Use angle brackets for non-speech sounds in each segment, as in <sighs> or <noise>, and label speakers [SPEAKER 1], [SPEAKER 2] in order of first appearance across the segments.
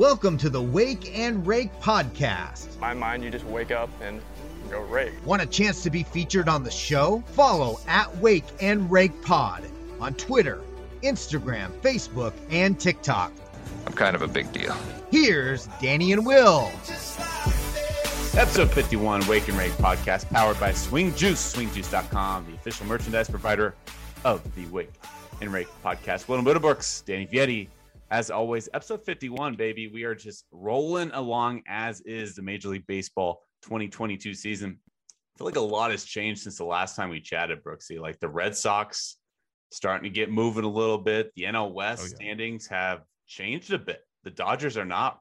[SPEAKER 1] Welcome to the Wake and Rake podcast.
[SPEAKER 2] my mind, you just wake up and go rake.
[SPEAKER 1] Want a chance to be featured on the show? Follow at Wake and Rake Pod on Twitter, Instagram, Facebook, and TikTok.
[SPEAKER 3] I'm kind of a big deal.
[SPEAKER 1] Here's Danny and Will.
[SPEAKER 4] Episode 51, Wake and Rake podcast, powered by Swing Juice, swingjuice.com, the official merchandise provider of the Wake and Rake podcast. Will Brooks, Danny Vietti. As always, episode 51, baby. We are just rolling along as is the Major League Baseball 2022 season. I feel like a lot has changed since the last time we chatted, Brooksy. Like the Red Sox starting to get moving a little bit. The NL West
[SPEAKER 5] Oh, yeah.
[SPEAKER 4] standings have changed a bit. The Dodgers are not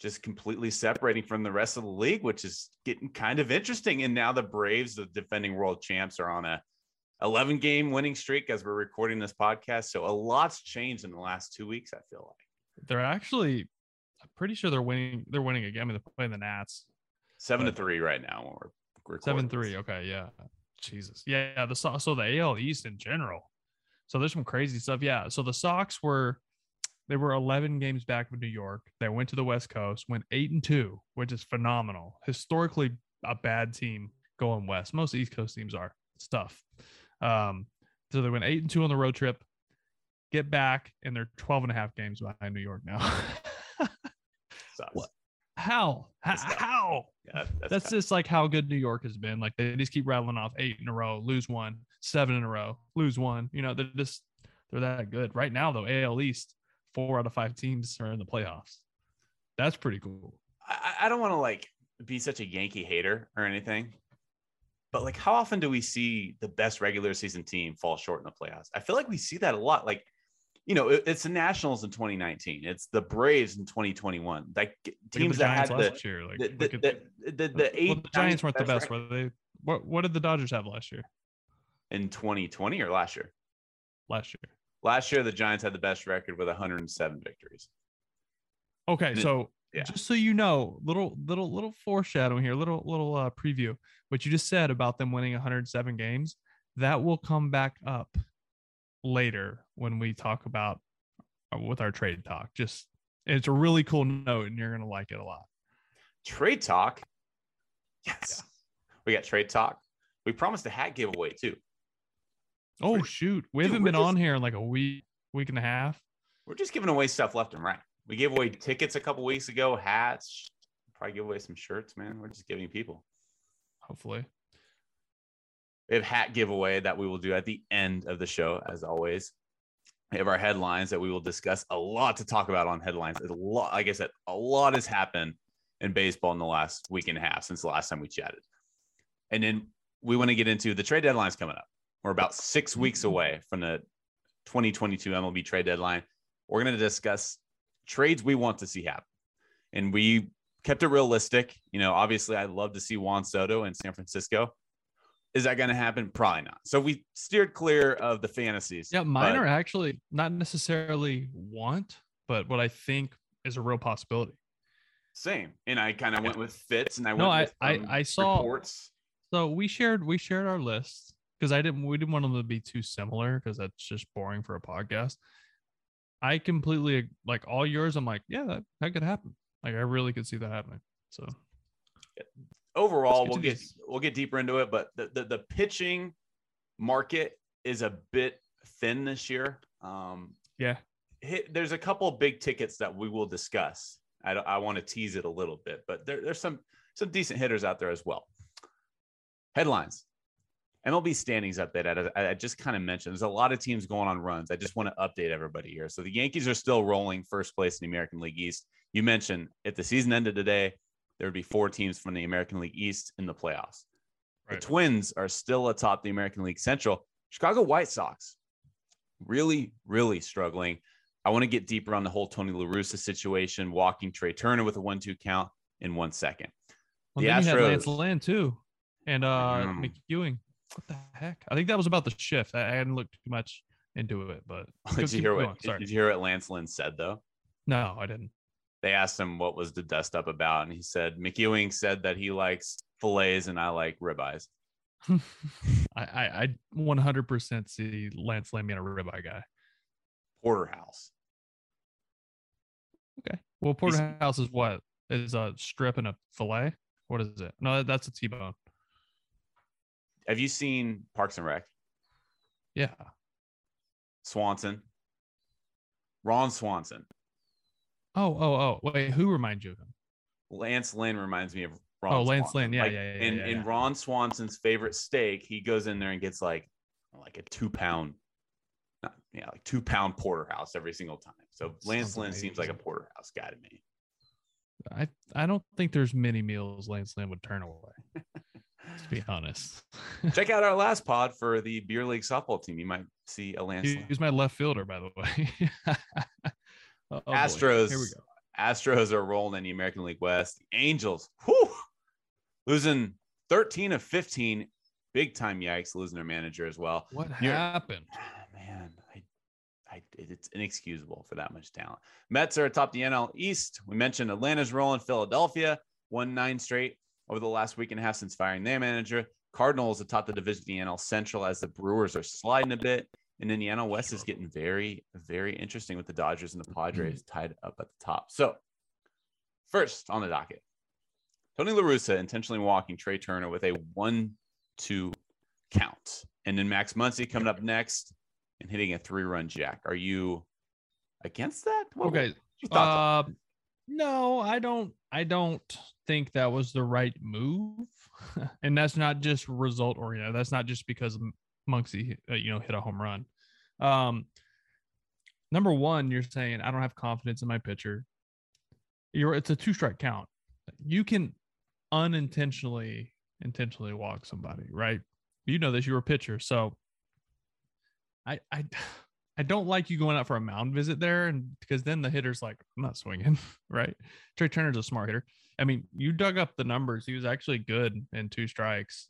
[SPEAKER 4] just completely separating from the rest of the league, which is getting kind of interesting. And now the Braves, the defending world champs, are on a 11 game winning streak as we're recording this podcast. So a lot's changed in the last two weeks. I feel like
[SPEAKER 5] They're actually, I'm pretty sure they're winning. They're winning again. I mean, they're playing the Nats.
[SPEAKER 4] seven to three right now when we're recording
[SPEAKER 5] Seven three, Okay, yeah. Jesus. Yeah. The So the AL East in general. So there's some crazy stuff. Yeah. So the Sox were they were 11 games back of New York. They went to the West Coast, went eight and two, which is phenomenal. Historically, a bad team going west. Most East Coast teams are. It's tough. Um, so they went eight and two on the road trip. Get back, and they're 12 and a half games behind New York now. <laughs> What? How? How?
[SPEAKER 4] That's.
[SPEAKER 5] How?
[SPEAKER 4] Yeah,
[SPEAKER 5] That's
[SPEAKER 4] tough.
[SPEAKER 5] just like how good New York has been. Like they just keep rattling off eight in a row, lose one, seven in a row, lose one. You know, they're just they're that good. Right now, though, AL East, four out of five teams are in the playoffs. That's pretty cool.
[SPEAKER 4] I, I don't want to like be such a Yankee hater or anything, but like, how often do we see the best regular season team fall short in the playoffs? I feel like we see that a lot. Like, you know, it- it's the Nationals in 2019, it's the Braves in 2021. Like teams
[SPEAKER 5] the
[SPEAKER 4] that had the
[SPEAKER 5] last year, like
[SPEAKER 4] the, the,
[SPEAKER 5] at
[SPEAKER 4] the, the, the eight
[SPEAKER 5] well, the Giants weren't the best,
[SPEAKER 4] record
[SPEAKER 5] were they? What What did the Dodgers have last year?
[SPEAKER 4] in 2020 or last year.
[SPEAKER 5] Last year.
[SPEAKER 4] Last year, the Giants had the best record with 107 victories.
[SPEAKER 5] Okay,
[SPEAKER 4] The-
[SPEAKER 5] so
[SPEAKER 4] yeah.
[SPEAKER 5] just so you know, little little little foreshadowing here, little little uh, preview. What you just said about them winning 107 games, that will come back up later when we talk about uh, with our trade talk. Just it's a really cool note, and you're gonna like it a lot.
[SPEAKER 4] Trade talk. Yes. We got trade talk. We promised a hat giveaway too.
[SPEAKER 5] Oh
[SPEAKER 4] We're-
[SPEAKER 5] shoot, we
[SPEAKER 4] dude,
[SPEAKER 5] haven't been on here in like a week, week and a half.
[SPEAKER 4] We're just giving away stuff left and right. We gave away tickets a couple weeks ago, hats, probably give away some shirts, man. We're just giving people.
[SPEAKER 5] Hopefully,
[SPEAKER 4] We have hat giveaway that we will do at the end of the show, as always. We have our headlines that we will discuss. A lot to talk about on headlines. A lot, like I said, a lot has happened in baseball in the last week and a half since the last time we chatted. And then we want to get into the trade deadline's coming up. We're about six mm-hmm. weeks away from the 2022 MLB trade deadline. We're going to discuss trades we want to see happen. And we kept it realistic. You know, obviously, I'd love to see Juan Soto in San Francisco. Is that going to happen? Probably not. So we steered clear of the fantasies.
[SPEAKER 5] yeah, mine
[SPEAKER 4] but
[SPEAKER 5] are actually not necessarily want, but what I think is a real possibility.
[SPEAKER 4] same. And I kind of went with fits, and I
[SPEAKER 5] No,
[SPEAKER 4] went.
[SPEAKER 5] I-
[SPEAKER 4] with,
[SPEAKER 5] I-
[SPEAKER 4] um,
[SPEAKER 5] I saw-
[SPEAKER 4] reports.
[SPEAKER 5] So we shared we shared our lists because I didn't we didn't want them to be too similar because that's just boring for a podcast. I completely like all yours. I'm like, yeah, that, that could happen. Like I really could see that happening. So.
[SPEAKER 4] Overall
[SPEAKER 5] get
[SPEAKER 4] we'll get
[SPEAKER 5] these.
[SPEAKER 4] we'll get deeper into it but the, the the pitching market is a bit thin this year. Um
[SPEAKER 5] yeah,
[SPEAKER 4] hit, there's a couple of big tickets that we will discuss. I, I want to tease it a little bit but there, there's some some decent hitters out there as well. Headlines. Mlb standings update. I, I just kind of mentioned there's a lot of teams going on runs. I just want to update everybody here. So the yankees are still rolling first place in the american league east you mentioned if the season ended today there would be four teams from the American League East in the playoffs.
[SPEAKER 5] Right.
[SPEAKER 4] The Twins are still atop the American League Central. Chicago White Sox really, really struggling. I want to get deeper on the whole Tony La Russa situation, walking Trea Turner with a one-two count in one second.
[SPEAKER 5] well,
[SPEAKER 4] The
[SPEAKER 5] then you had Lance Lynn too, and uh
[SPEAKER 4] Mm.
[SPEAKER 5] McEwing. What the heck? I think that was about the shift. I, I hadn't looked too much into it, but <laughs>
[SPEAKER 4] Did you hear what?
[SPEAKER 5] Sorry,
[SPEAKER 4] Did you hear what Lance Lynn said though?
[SPEAKER 5] no, I didn't.
[SPEAKER 4] They asked him what was the dust up about, and he said McEwing said that he likes fillets and I like ribeyes. <laughs>
[SPEAKER 5] I, I I 100% see Lance Lynn being a ribeye guy.
[SPEAKER 4] Porterhouse.
[SPEAKER 5] Okay. Well, porterhouse is what is a strip and a fillet. What is it? No, that's a T-bone.
[SPEAKER 4] Have you seen Parks and Rec?
[SPEAKER 5] Yeah.
[SPEAKER 4] Swanson. Ron Swanson.
[SPEAKER 5] Oh, oh, oh. Wait, who reminds you of him?
[SPEAKER 4] Lance Lynn reminds me of Ron.
[SPEAKER 5] Oh, Lance
[SPEAKER 4] Swanson.
[SPEAKER 5] Lynn. Yeah,
[SPEAKER 4] Like,
[SPEAKER 5] yeah, yeah.
[SPEAKER 4] in
[SPEAKER 5] yeah,
[SPEAKER 4] in. Ron Swanson's favorite steak, he goes in there and gets like like a two pound, not, yeah, like two pound porterhouse every single time. So Lance Lynn seems like a porterhouse guy to me.
[SPEAKER 5] I I don't think there's many meals Lance Lynn would turn away. to be honest. <laughs>
[SPEAKER 4] Check out our last pod for the beer league softball team. You might see a Lance.
[SPEAKER 5] He- He's my left fielder, by the way. <laughs> Oh, boy.
[SPEAKER 4] Astros.
[SPEAKER 5] Here we go.
[SPEAKER 4] Astros are rolling in the American League West. Angels, whew, losing 13 of 15. Big time yikes, losing their manager as well.
[SPEAKER 5] What
[SPEAKER 4] You're-
[SPEAKER 5] happened?
[SPEAKER 4] Ah, man, I, I, it's inexcusable for that much talent. Mets are atop the NL East. We mentioned Atlanta's rolling. Philadelphia won nine straight over the last week and a half since firing their manager. Cardinals atop the division of the NL Central as the Brewers are sliding a bit. And then the NL West is getting very, very interesting with the Dodgers and the Padres tied up at the top. So, first on the docket, Tony La Russa intentionally walking Trea Turner with a one-two count, and then Max Muncy coming up next and hitting a three-run jack. Are you against that? What-
[SPEAKER 5] Okay.
[SPEAKER 4] what's your thoughts on
[SPEAKER 5] Uh, no, I don't. I don't think that was the right move, <laughs> and that's not just result oriented. That's not just because M- Muncy, uh, you know, hit a home run. Um, number one, you're saying I don't have confidence in my pitcher. You're it's a two strike count. You can unintentionally intentionally walk somebody, right? You know this. You were a pitcher, so I I I don't like you going out for a mound visit there, and because then the hitter's like, I'm not swinging, <laughs> right? Trea Turner's a smart hitter. I mean, you dug up the numbers. He was actually good in two strikes.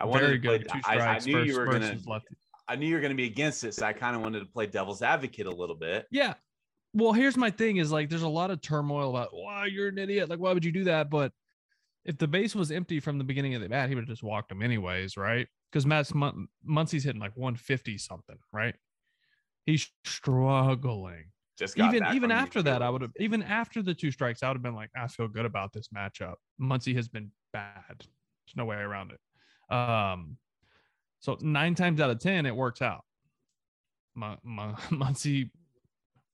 [SPEAKER 4] I wanted
[SPEAKER 5] Very
[SPEAKER 4] to play-
[SPEAKER 5] good. Two
[SPEAKER 4] I- I
[SPEAKER 5] strikes
[SPEAKER 4] knew you were gonna-
[SPEAKER 5] lefty.
[SPEAKER 4] I knew you were going to be against it, so I kind of wanted to play devil's advocate a little bit.
[SPEAKER 5] Yeah. Well, here's my thing: is like there's a lot of turmoil about why you're an idiot. Like, why would you do that? But if the base was empty from the beginning of the bat, he would have just walked him anyways, right? Because Max Mun- Muncy's hitting like 150 something, right? He's struggling.
[SPEAKER 4] Just
[SPEAKER 5] even even after that, I would have even after the two strikes, I would have been like, I feel good about this matchup. Muncy has been bad. There's no way around it. Um, so nine times out of ten, it works out. Mun- Mun- <laughs> Muncy,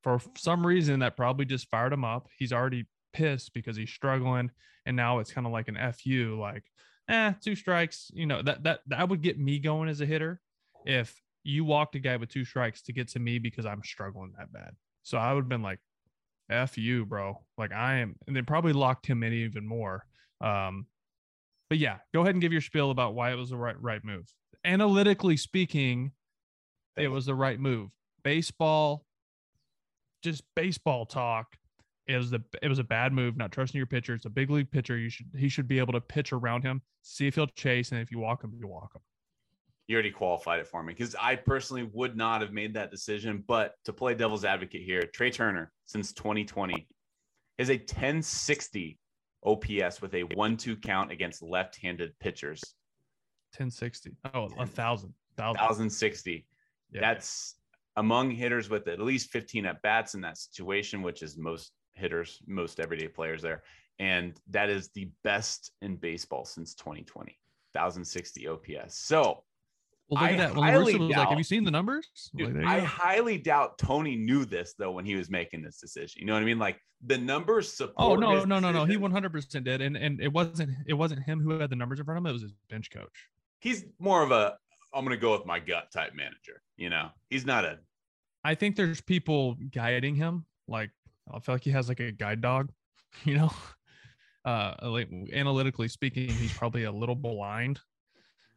[SPEAKER 5] for some reason, that probably just fired him up. He's already pissed because he's struggling, and now it's kind of like an fu, like, eh, two strikes. You know that that that would get me going as a hitter if you walked a guy with two strikes to get to me because I'm struggling that bad. So I would have been like, F you, bro. Like I am, and then probably locked him in even more. Um, but yeah, go ahead and give your spiel about why it was the right right move. Analytically speaking, it was the right move. Baseball, just baseball talk. It was the it was a bad move. Not trusting your pitcher. It's a big league pitcher. You should he should be able to pitch around him, see if he'll chase, and if you walk him, you walk him.
[SPEAKER 4] You already qualified it for me because I personally would not have made that decision. But to play devil's advocate here, Trea Turner since 2020 is a 1060 OPS with a one-two count against left-handed pitchers.
[SPEAKER 5] 1060. Oh, a thousand. Thousand.
[SPEAKER 4] 1060.
[SPEAKER 5] Yeah.
[SPEAKER 4] That's among hitters with at least 15 at bats in that situation, which is most hitters, most everyday players there. And that is the best in baseball since 2020, 1060 OPS. So
[SPEAKER 5] Well, look
[SPEAKER 4] I
[SPEAKER 5] at that. Well, La
[SPEAKER 4] highly
[SPEAKER 5] Russa was like,
[SPEAKER 4] doubt-
[SPEAKER 5] "Have you seen the numbers?"
[SPEAKER 4] Dude,
[SPEAKER 5] like,
[SPEAKER 4] I
[SPEAKER 5] go.
[SPEAKER 4] highly doubt Tony knew this though when he was making this decision. You know what I mean? Like the numbers support.
[SPEAKER 5] Oh no, no, no, no. He 100 percent did, and and it wasn't it wasn't him who had the numbers in front of him. It was his bench coach.
[SPEAKER 4] He's more of a I'm gonna go with my gut type manager. You know, he's not a
[SPEAKER 5] I think there's people guiding him. Like I feel like he has like a guide dog. <laughs> You know, uh, like analytically speaking, he's probably a little blind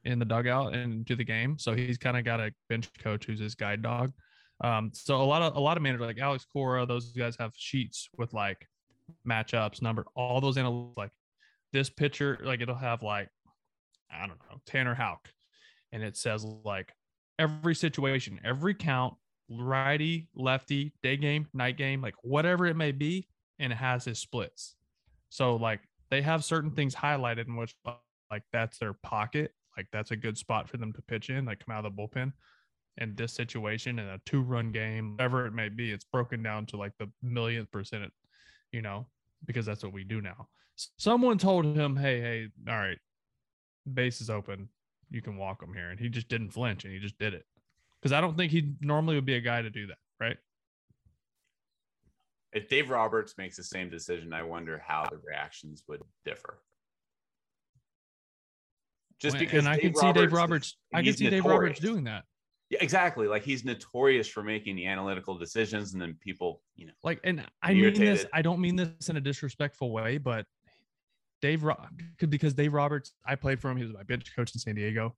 [SPEAKER 5] in the dugout and to the game. So he's kind of got a bench coach who's his guide dog. Um, so a lot of a lot of managers like Alex Cora, those guys have sheets with like matchups, number, all those analytics. Like this pitcher, like it'll have like I don't know Tanner Houck, and it says like every situation, every count, righty, lefty, day game, night game, like whatever it may be, and it has his splits. So like they have certain things highlighted in which like that's their pocket, like that's a good spot for them to pitch in, like come out of the bullpen. In this situation, in a two-run game, whatever it may be, it's broken down to like the millionth percent you know, because that's what we do now. Someone told him, "Hey, hey, all right, base is open. You can walk him here," and he just didn't flinch, and he just did it. Because I don't think he normally would be a guy to do that, right?
[SPEAKER 4] If Dave Roberts makes the same decision, I wonder how the reactions would differ. Just
[SPEAKER 5] Well,
[SPEAKER 4] because
[SPEAKER 5] and I
[SPEAKER 4] Dave
[SPEAKER 5] can see Dave Roberts. I can see Dave Roberts doing that.
[SPEAKER 4] Yeah, exactly. Like he's notorious for making the analytical decisions, and then people, you know,
[SPEAKER 5] Like, and I mean this. I don't mean this in a disrespectful way, but Dave, Ro- because Dave Roberts, I played for him. He was my bench coach in San Diego.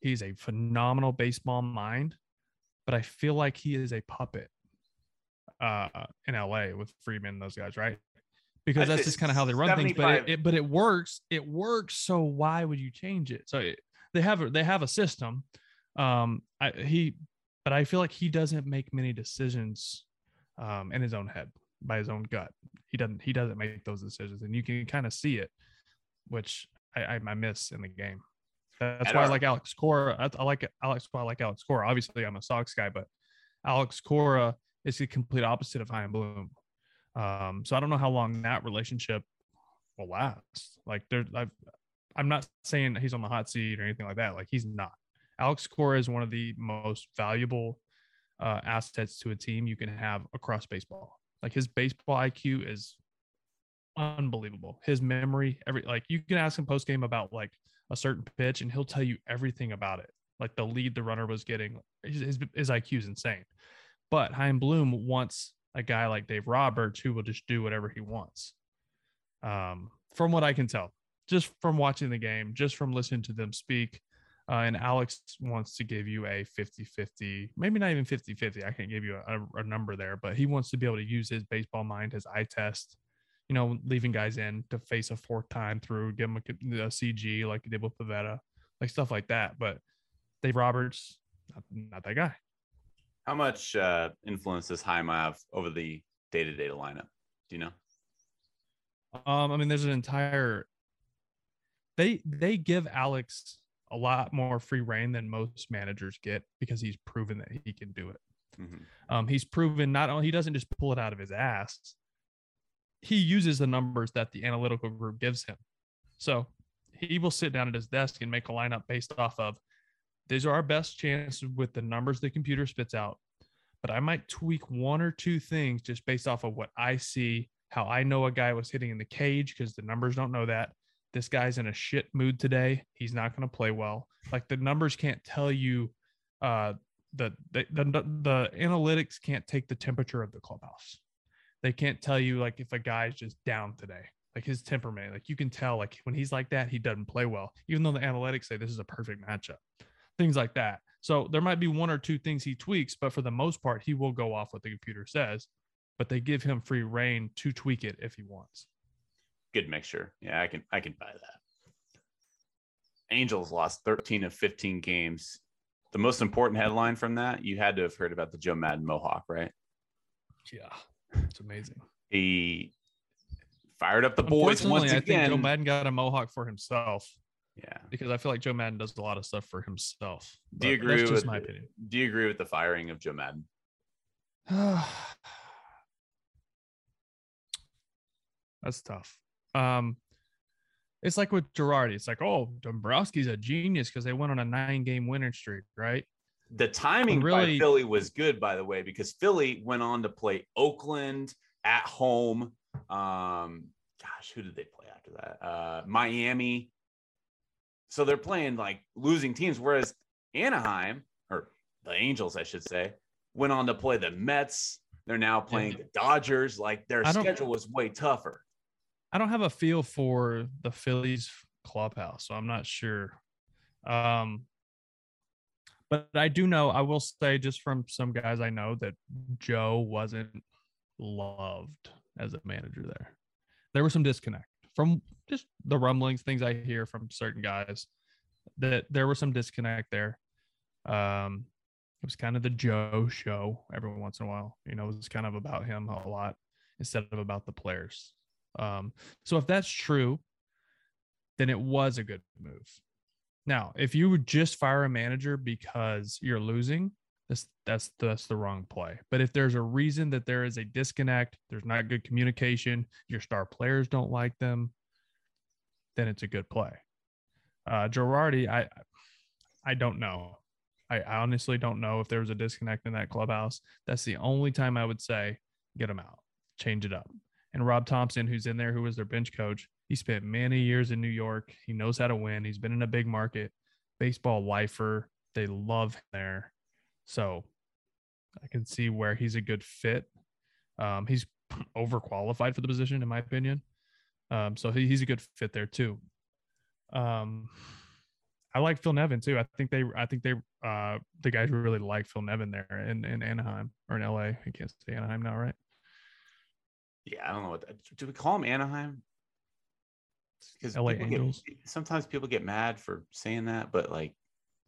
[SPEAKER 5] He's a phenomenal baseball mind, but I feel like he is a puppet uh, in LA with Freeman and those guys, right? Because
[SPEAKER 4] I'd
[SPEAKER 5] that's just kind of how they run things. But it, it, but it works. It works. So why would you change it? So it, they have a, they have a system. Um, I, he, but I feel like he doesn't make many decisions um, in his own head by his own gut. He doesn't he doesn't make those decisions, and you can kind of see it, which I, I, I miss in the game. That's
[SPEAKER 4] At
[SPEAKER 5] why I like Alex Cora. I, I like Alex. Why I like Alex Cora. Obviously, I'm a Sox guy, but Alex Cora is the complete opposite of Chaim Bloom. Um, so I don't know how long that relationship will last. Like there, I've, I'm not saying he's on the hot seat or anything like that. Like he's not. Alex Cora is one of the most valuable uh, assets to a team you can have across baseball. Like his baseball IQ is unbelievable. His memory, every like you can ask him post game about like a certain pitch, and he'll tell you everything about it. Like the lead the runner was getting, his, his, his IQ is insane. But Chaim Bloom wants a guy like Dave Roberts who will just do whatever he wants. Um, from what I can tell, just from watching the game, just from listening to them speak. Uh, and Alex wants to give you a 50 50, maybe not even 50 50. I can't give you a, a number there, but he wants to be able to use his baseball mind, his eye test, you know, leaving guys in to face a fourth time through, give him a, a CG like he did with Pivetta, like stuff like that. But Dave Roberts, not, not that guy.
[SPEAKER 4] How much uh, influence does Chaim have over the day to day lineup? Do you know?
[SPEAKER 5] Um, I mean, there's an entire they they give Alex a lot more free reign than most managers get because he's proven that he can do it.
[SPEAKER 4] Mhm.
[SPEAKER 5] Um, he's proven not only he doesn't just pull it out of his ass, he uses the numbers that the analytical group gives him. So he will sit down at his desk and make a lineup based off of these are our best chances with the numbers the computer spits out. But I might tweak one or two things just based off of what I see, how I know a guy was hitting in the cage because the numbers don't know that. This guy's in a shit mood today. He's not going to play well. Like the numbers can't tell you uh, the, the the the analytics can't take the temperature of the clubhouse. They can't tell you like if a guy's just down today, like his temperament. Like you can tell like when he's like that, he doesn't play well, even though the analytics say this is a perfect matchup. Things like that. So there might be one or two things he tweaks, but for the most part, he will go off what the computer says. But they give him free reign to tweak it if he wants.
[SPEAKER 4] Good mixture. Yeah, I can I can buy that. Angels lost 13 of 15 games. The most important headline from that, you had to have heard about the Joe Maddon Mohawk, right?
[SPEAKER 5] Yeah, it's amazing.
[SPEAKER 4] He fired up the boys once
[SPEAKER 5] think Joe. Maddon got a mohawk for himself
[SPEAKER 4] yeah.
[SPEAKER 5] because I feel like Joe Maddon does a lot of stuff for himself.
[SPEAKER 4] Do you agree
[SPEAKER 5] That's just
[SPEAKER 4] with
[SPEAKER 5] my opinion.
[SPEAKER 4] Do you agree with the firing of Joe Maddon? <sighs>
[SPEAKER 5] That's tough. Um, it's like with Girardi. It's like, oh, Dombrowski's a genius because they went on a nine-game winning streak, right?
[SPEAKER 4] The timing
[SPEAKER 5] really-
[SPEAKER 4] by Philly was good, by the way, because Philly went on to play Oakland at home. Um, gosh, who did they play after that? Uh, Miami. So they're playing like losing teams, whereas Anaheim or the Angels, I should say, went on to play the Mets. They're now playing the Dodgers. Like their schedule was way tougher.
[SPEAKER 5] I don't have a feel for the Phillies clubhouse, so I'm not sure. Um, but I do know, I will say, just from some guys I know, that Joe wasn't loved as a manager there. There was some disconnect from just the rumblings, things I hear from certain guys, that there was some disconnect there. Um, it was kind of the Joe show every once in a while. You know, it was kind of about him a lot instead of about the players. Um, so if that's true, then it was a good move. Now, if you would just fire a manager because you're losing, that's that's that's the wrong play. But if there's a reason that there is a disconnect, there's not good communication, your star players don't like them, then it's a good play. Uh Girardi, I I don't know. I honestly don't know if there was a disconnect in that clubhouse. That's the only time I would say get him out, change it up. And Rob Thomson, who's in there, who was their bench coach, he spent many years in New York. He knows how to win. He's been in a big market, baseball lifer. They love him there. So I can see where he's a good fit. Um, he's <clears throat> overqualified for the position, in my opinion. Um, so he, he's a good fit there too. Um, I like Phil Nevin too. I think they, I think they, uh, the guys really like Phil Nevin there in, in Anaheim or in LA. I can't say Anaheim now, right?
[SPEAKER 4] Yeah, I don't know what. That, do we call him Anaheim? Because
[SPEAKER 5] LA Angels.
[SPEAKER 4] sometimes people get mad for saying that, but like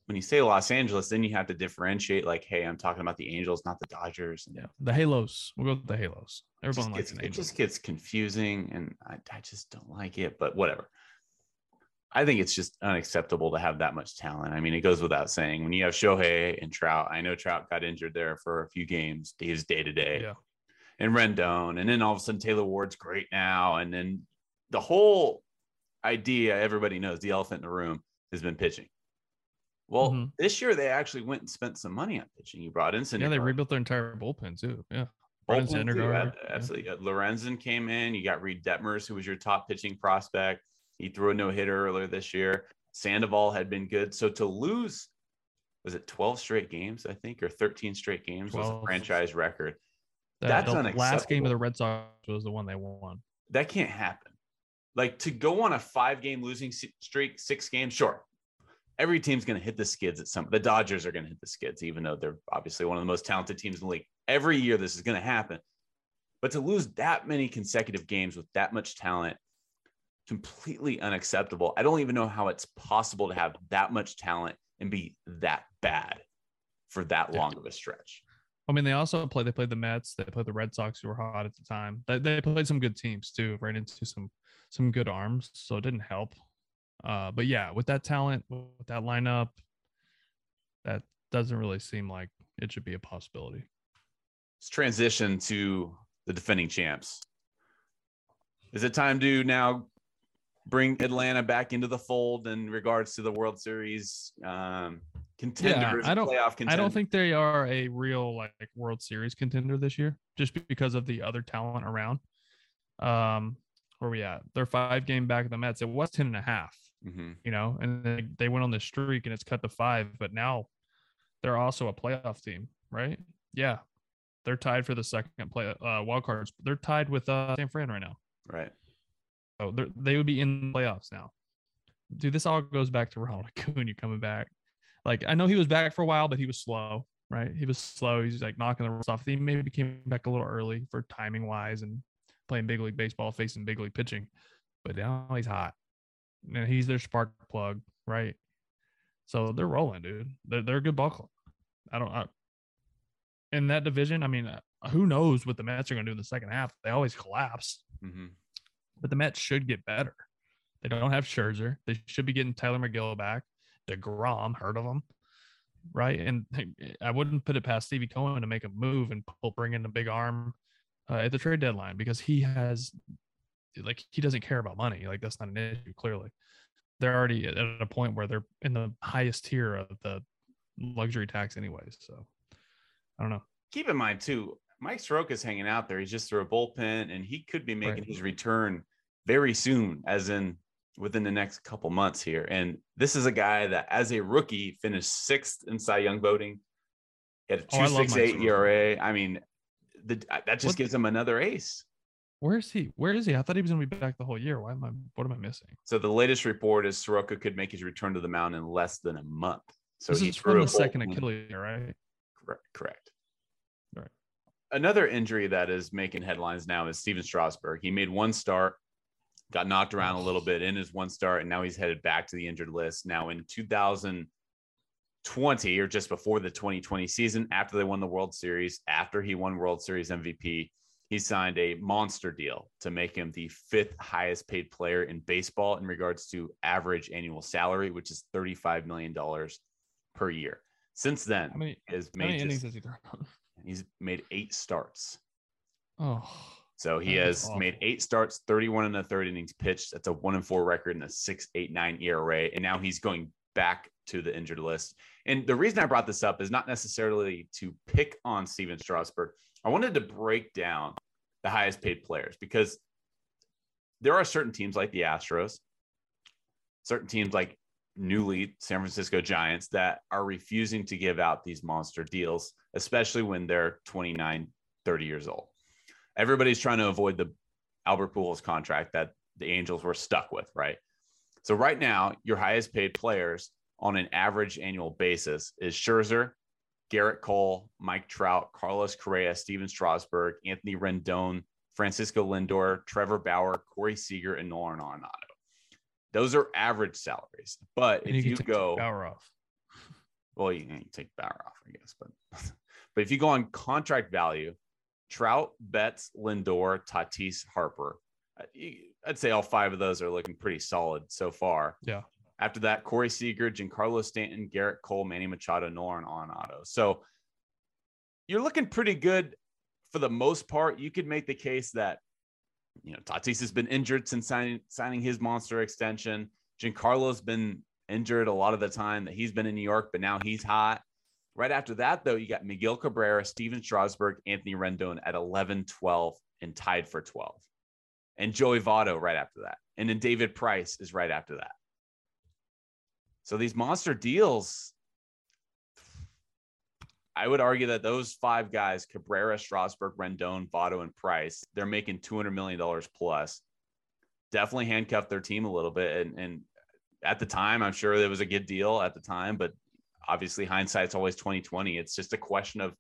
[SPEAKER 4] when you say Los Angeles, then you have to differentiate. Like, hey, I'm talking about the Angels, not the Dodgers.
[SPEAKER 5] Yeah, the Halos. We'll go with the Halos. Everyone likes
[SPEAKER 4] gets, It just gets confusing, and I, I just don't like it. But whatever. I think it's just unacceptable to have that much talent. I mean, it goes without saying. When you have Shohei and Trout, I know Trout got injured there for a few games. He's day to day.
[SPEAKER 5] Yeah.
[SPEAKER 4] And Rendon, and then all of a sudden Taylor Ward's great now, and then the whole idea everybody knows the elephant in the room has been pitching. Well,
[SPEAKER 5] Mhm.
[SPEAKER 4] this year they actually went and spent some money on pitching. You brought in Syndergaard.
[SPEAKER 5] Yeah, they rebuilt their entire bullpen too. Yeah.
[SPEAKER 4] Bullpen, too.
[SPEAKER 5] Yeah.
[SPEAKER 4] Absolutely. Uh, Lorenzen came in. You got Reid Detmers, who was your top pitching prospect. He threw a no hitter earlier this year. Sandoval had been good. So to lose, was it 12 straight games, I think, or 13 straight games was a franchise record?
[SPEAKER 5] The-
[SPEAKER 4] That's
[SPEAKER 5] the last game of the Red Sox was the one they won.
[SPEAKER 4] That can't happen. Like to go on a five game losing streak, six games, sure. Every team's going to hit the skids at some. The Dodgers are going to hit the skids, even though they're obviously one of the most talented teams in the league. Every year, this is going to happen. But to lose that many consecutive games with that much talent, completely unacceptable. I don't even know how it's possible to have that much talent and be that bad for that long of a stretch.
[SPEAKER 5] I mean, they also played. They played the Mets. They played the Red Sox, who were hot at the time. They, they played some good teams too. Ran into some some good arms, so it didn't help. Uh, but yeah, with that talent, with that lineup, that doesn't really seem like it should be a possibility.
[SPEAKER 4] Let's transition to the defending champs. Is it time to now bring Atlanta back into the fold in regards to the World Series um, contenders?
[SPEAKER 5] I don't-
[SPEAKER 4] Playoff
[SPEAKER 5] I don't think they are a real like World Series contender this year, just because of the other talent around. Um, where we at? They're five game back of the Mets. It was 10 and a half.
[SPEAKER 4] Mhm.
[SPEAKER 5] you know, and they, they went on the streak and it's cut to five, but now they're also a playoff team, right? Yeah. They're tied for the second play uh wild cards. They're tied with uh San Fran right now.
[SPEAKER 4] right.
[SPEAKER 5] So they would be in the playoffs now. Dude, this all goes back to Ronald Acuna coming back. Like I know he was back for a while, but he was slow, right? He was slow. He's like knocking the rust off. He maybe came back a little early for timing wise and playing big league baseball, facing big league pitching. But now he's hot. And he's their spark plug, right? So they're rolling, dude. They're, they're a good ball club. I don't. I, in that division, I mean, uh, who knows what the Mets are going to do in the second half? They always collapse
[SPEAKER 4] Mhm.
[SPEAKER 5] but the Mets should get better. They don't have Scherzer. They should be getting Tylor Megill back. DeGrom, heard of him, right? And I wouldn't put it past Stevie Cohen to make a move and pull, bring in a big arm uh, at the trade deadline because he has, like, he doesn't care about money. Like, that's not an issue, clearly. They're already at a point where they're in the highest tier of the luxury tax, anyways. So I don't know.
[SPEAKER 4] Keep in mind too, Mike Soroka's hanging out there. He's just through a bullpen, and he could be making
[SPEAKER 5] Right.
[SPEAKER 4] his return very soon, as in within the next couple months here. And this is a guy that, as a rookie, finished sixth in Cy Young voting. He had a
[SPEAKER 5] Oh,
[SPEAKER 4] two
[SPEAKER 5] love
[SPEAKER 4] six eight. ERA. I mean, the, that just
[SPEAKER 5] What-
[SPEAKER 4] gives him another ace.
[SPEAKER 5] Where is he? Where is he? I thought he was going to be back the whole year. Why am I? What am I missing?
[SPEAKER 4] So the latest report is Soroka could make his return to the mound in less than a month. So
[SPEAKER 5] this
[SPEAKER 4] he
[SPEAKER 5] is from
[SPEAKER 4] a
[SPEAKER 5] the second. Achilles, right?
[SPEAKER 4] Correct. Correct.
[SPEAKER 5] Right.
[SPEAKER 4] Another injury that is making headlines now is Stephen Strasburg. He made one start, got knocked around a little bit in his one start, and now he's headed back to the injured list. Now in 2020 or just before the 2020 season, after they won the World Series, after he won World Series MVP, he signed a monster deal to make him the fifth highest paid player in baseball in regards to average annual salary, which is $35 million per year. Since then,
[SPEAKER 5] How many,
[SPEAKER 4] has made
[SPEAKER 5] innings
[SPEAKER 4] just,
[SPEAKER 5] has he
[SPEAKER 4] he's made eight starts.
[SPEAKER 5] Oh,
[SPEAKER 4] So he has made eight starts, 31 and a third innings pitched. That's a one and four record and a six, eight, nine ERA. And now he's going back to the injured list. And the reason I brought this up is not necessarily to pick on Stephen Strasburg. I wanted to break down the highest paid players because there are certain teams like the Astros, certain teams like newly San Francisco Giants that are refusing to give out these monster deals, especially when they're 29, 30 years old. Everybody's trying to avoid the Albert Pujols contract that the Angels were stuck with, right? So right now, your highest paid players on an average annual basis is Scherzer, Gerrit Cole, Mike Trout, Carlos Correa, Stephen Strasburg, Anthony Rendon, Francisco Lindor, Trevor Bauer, Corey Seager, and Nolan Arenado. Those are average salaries. But
[SPEAKER 5] and
[SPEAKER 4] if you
[SPEAKER 5] take
[SPEAKER 4] go,
[SPEAKER 5] Bauer off.
[SPEAKER 4] well, you, you take Bauer off, I guess, but <laughs> but if you go on contract value, Trout, Betts, Lindor, Tatis, Harper, I'd say all five of those are looking pretty solid so far.
[SPEAKER 5] Yeah.
[SPEAKER 4] After that, Corey Seager, Giancarlo Stanton, Gerrit Cole, Manny Machado, Nolan Arenado. So you're looking pretty good for the most part. You could make the case that you know Tatis has been injured since signing signing his monster extension. Giancarlo's been injured a lot of the time that he's been in New York, but now he's hot. Right after that, though, you got Miguel Cabrera, Stephen Strasburg, Anthony Rendon at 11, 12, and tied for 12. And Joey Votto right after that. And then David Price is right after that. So these monster deals, I would argue that those five guys, Cabrera, Strasburg, Rendon, Votto, and Price, they're making $200 million plus. Definitely handcuffed their team a little bit. And, and at the time, I'm sure it was a good deal at the time, but obviously hindsight's always 2020. It's just a question of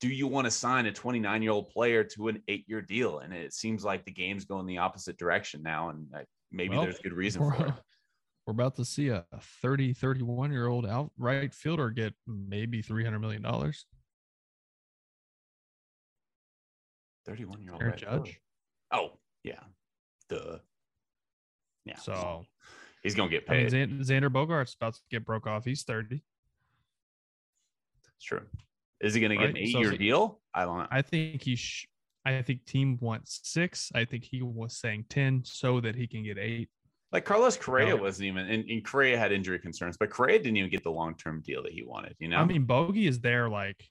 [SPEAKER 4] do you want to sign a 29 year old player to an eight year deal? And it seems like the game's going the opposite direction now. And uh, maybe
[SPEAKER 5] Well,
[SPEAKER 4] there's good reason <laughs>
[SPEAKER 5] we're,
[SPEAKER 4] for it.
[SPEAKER 5] We're about to see a 30, 31 year old outright fielder get maybe $300 million.
[SPEAKER 4] 31 year old.
[SPEAKER 5] Aaron Judge.
[SPEAKER 4] Oh, yeah. Duh. Yeah.
[SPEAKER 5] So,
[SPEAKER 4] he's going to get
[SPEAKER 5] I mean,
[SPEAKER 4] paid.
[SPEAKER 5] Xander Bogaerts about to get broke off. He's 30.
[SPEAKER 4] It's true. Is he going to get an eight year
[SPEAKER 5] he-
[SPEAKER 4] deal? I don't know.
[SPEAKER 5] I think he sh- I think team wants six. I think he was saying 10 so that he can get eight.
[SPEAKER 4] Like Carlos Correa wasn't even, and, and Correa had injury concerns, but Correa didn't even get the long term deal that he wanted. You know,
[SPEAKER 5] I mean, Bogey is there like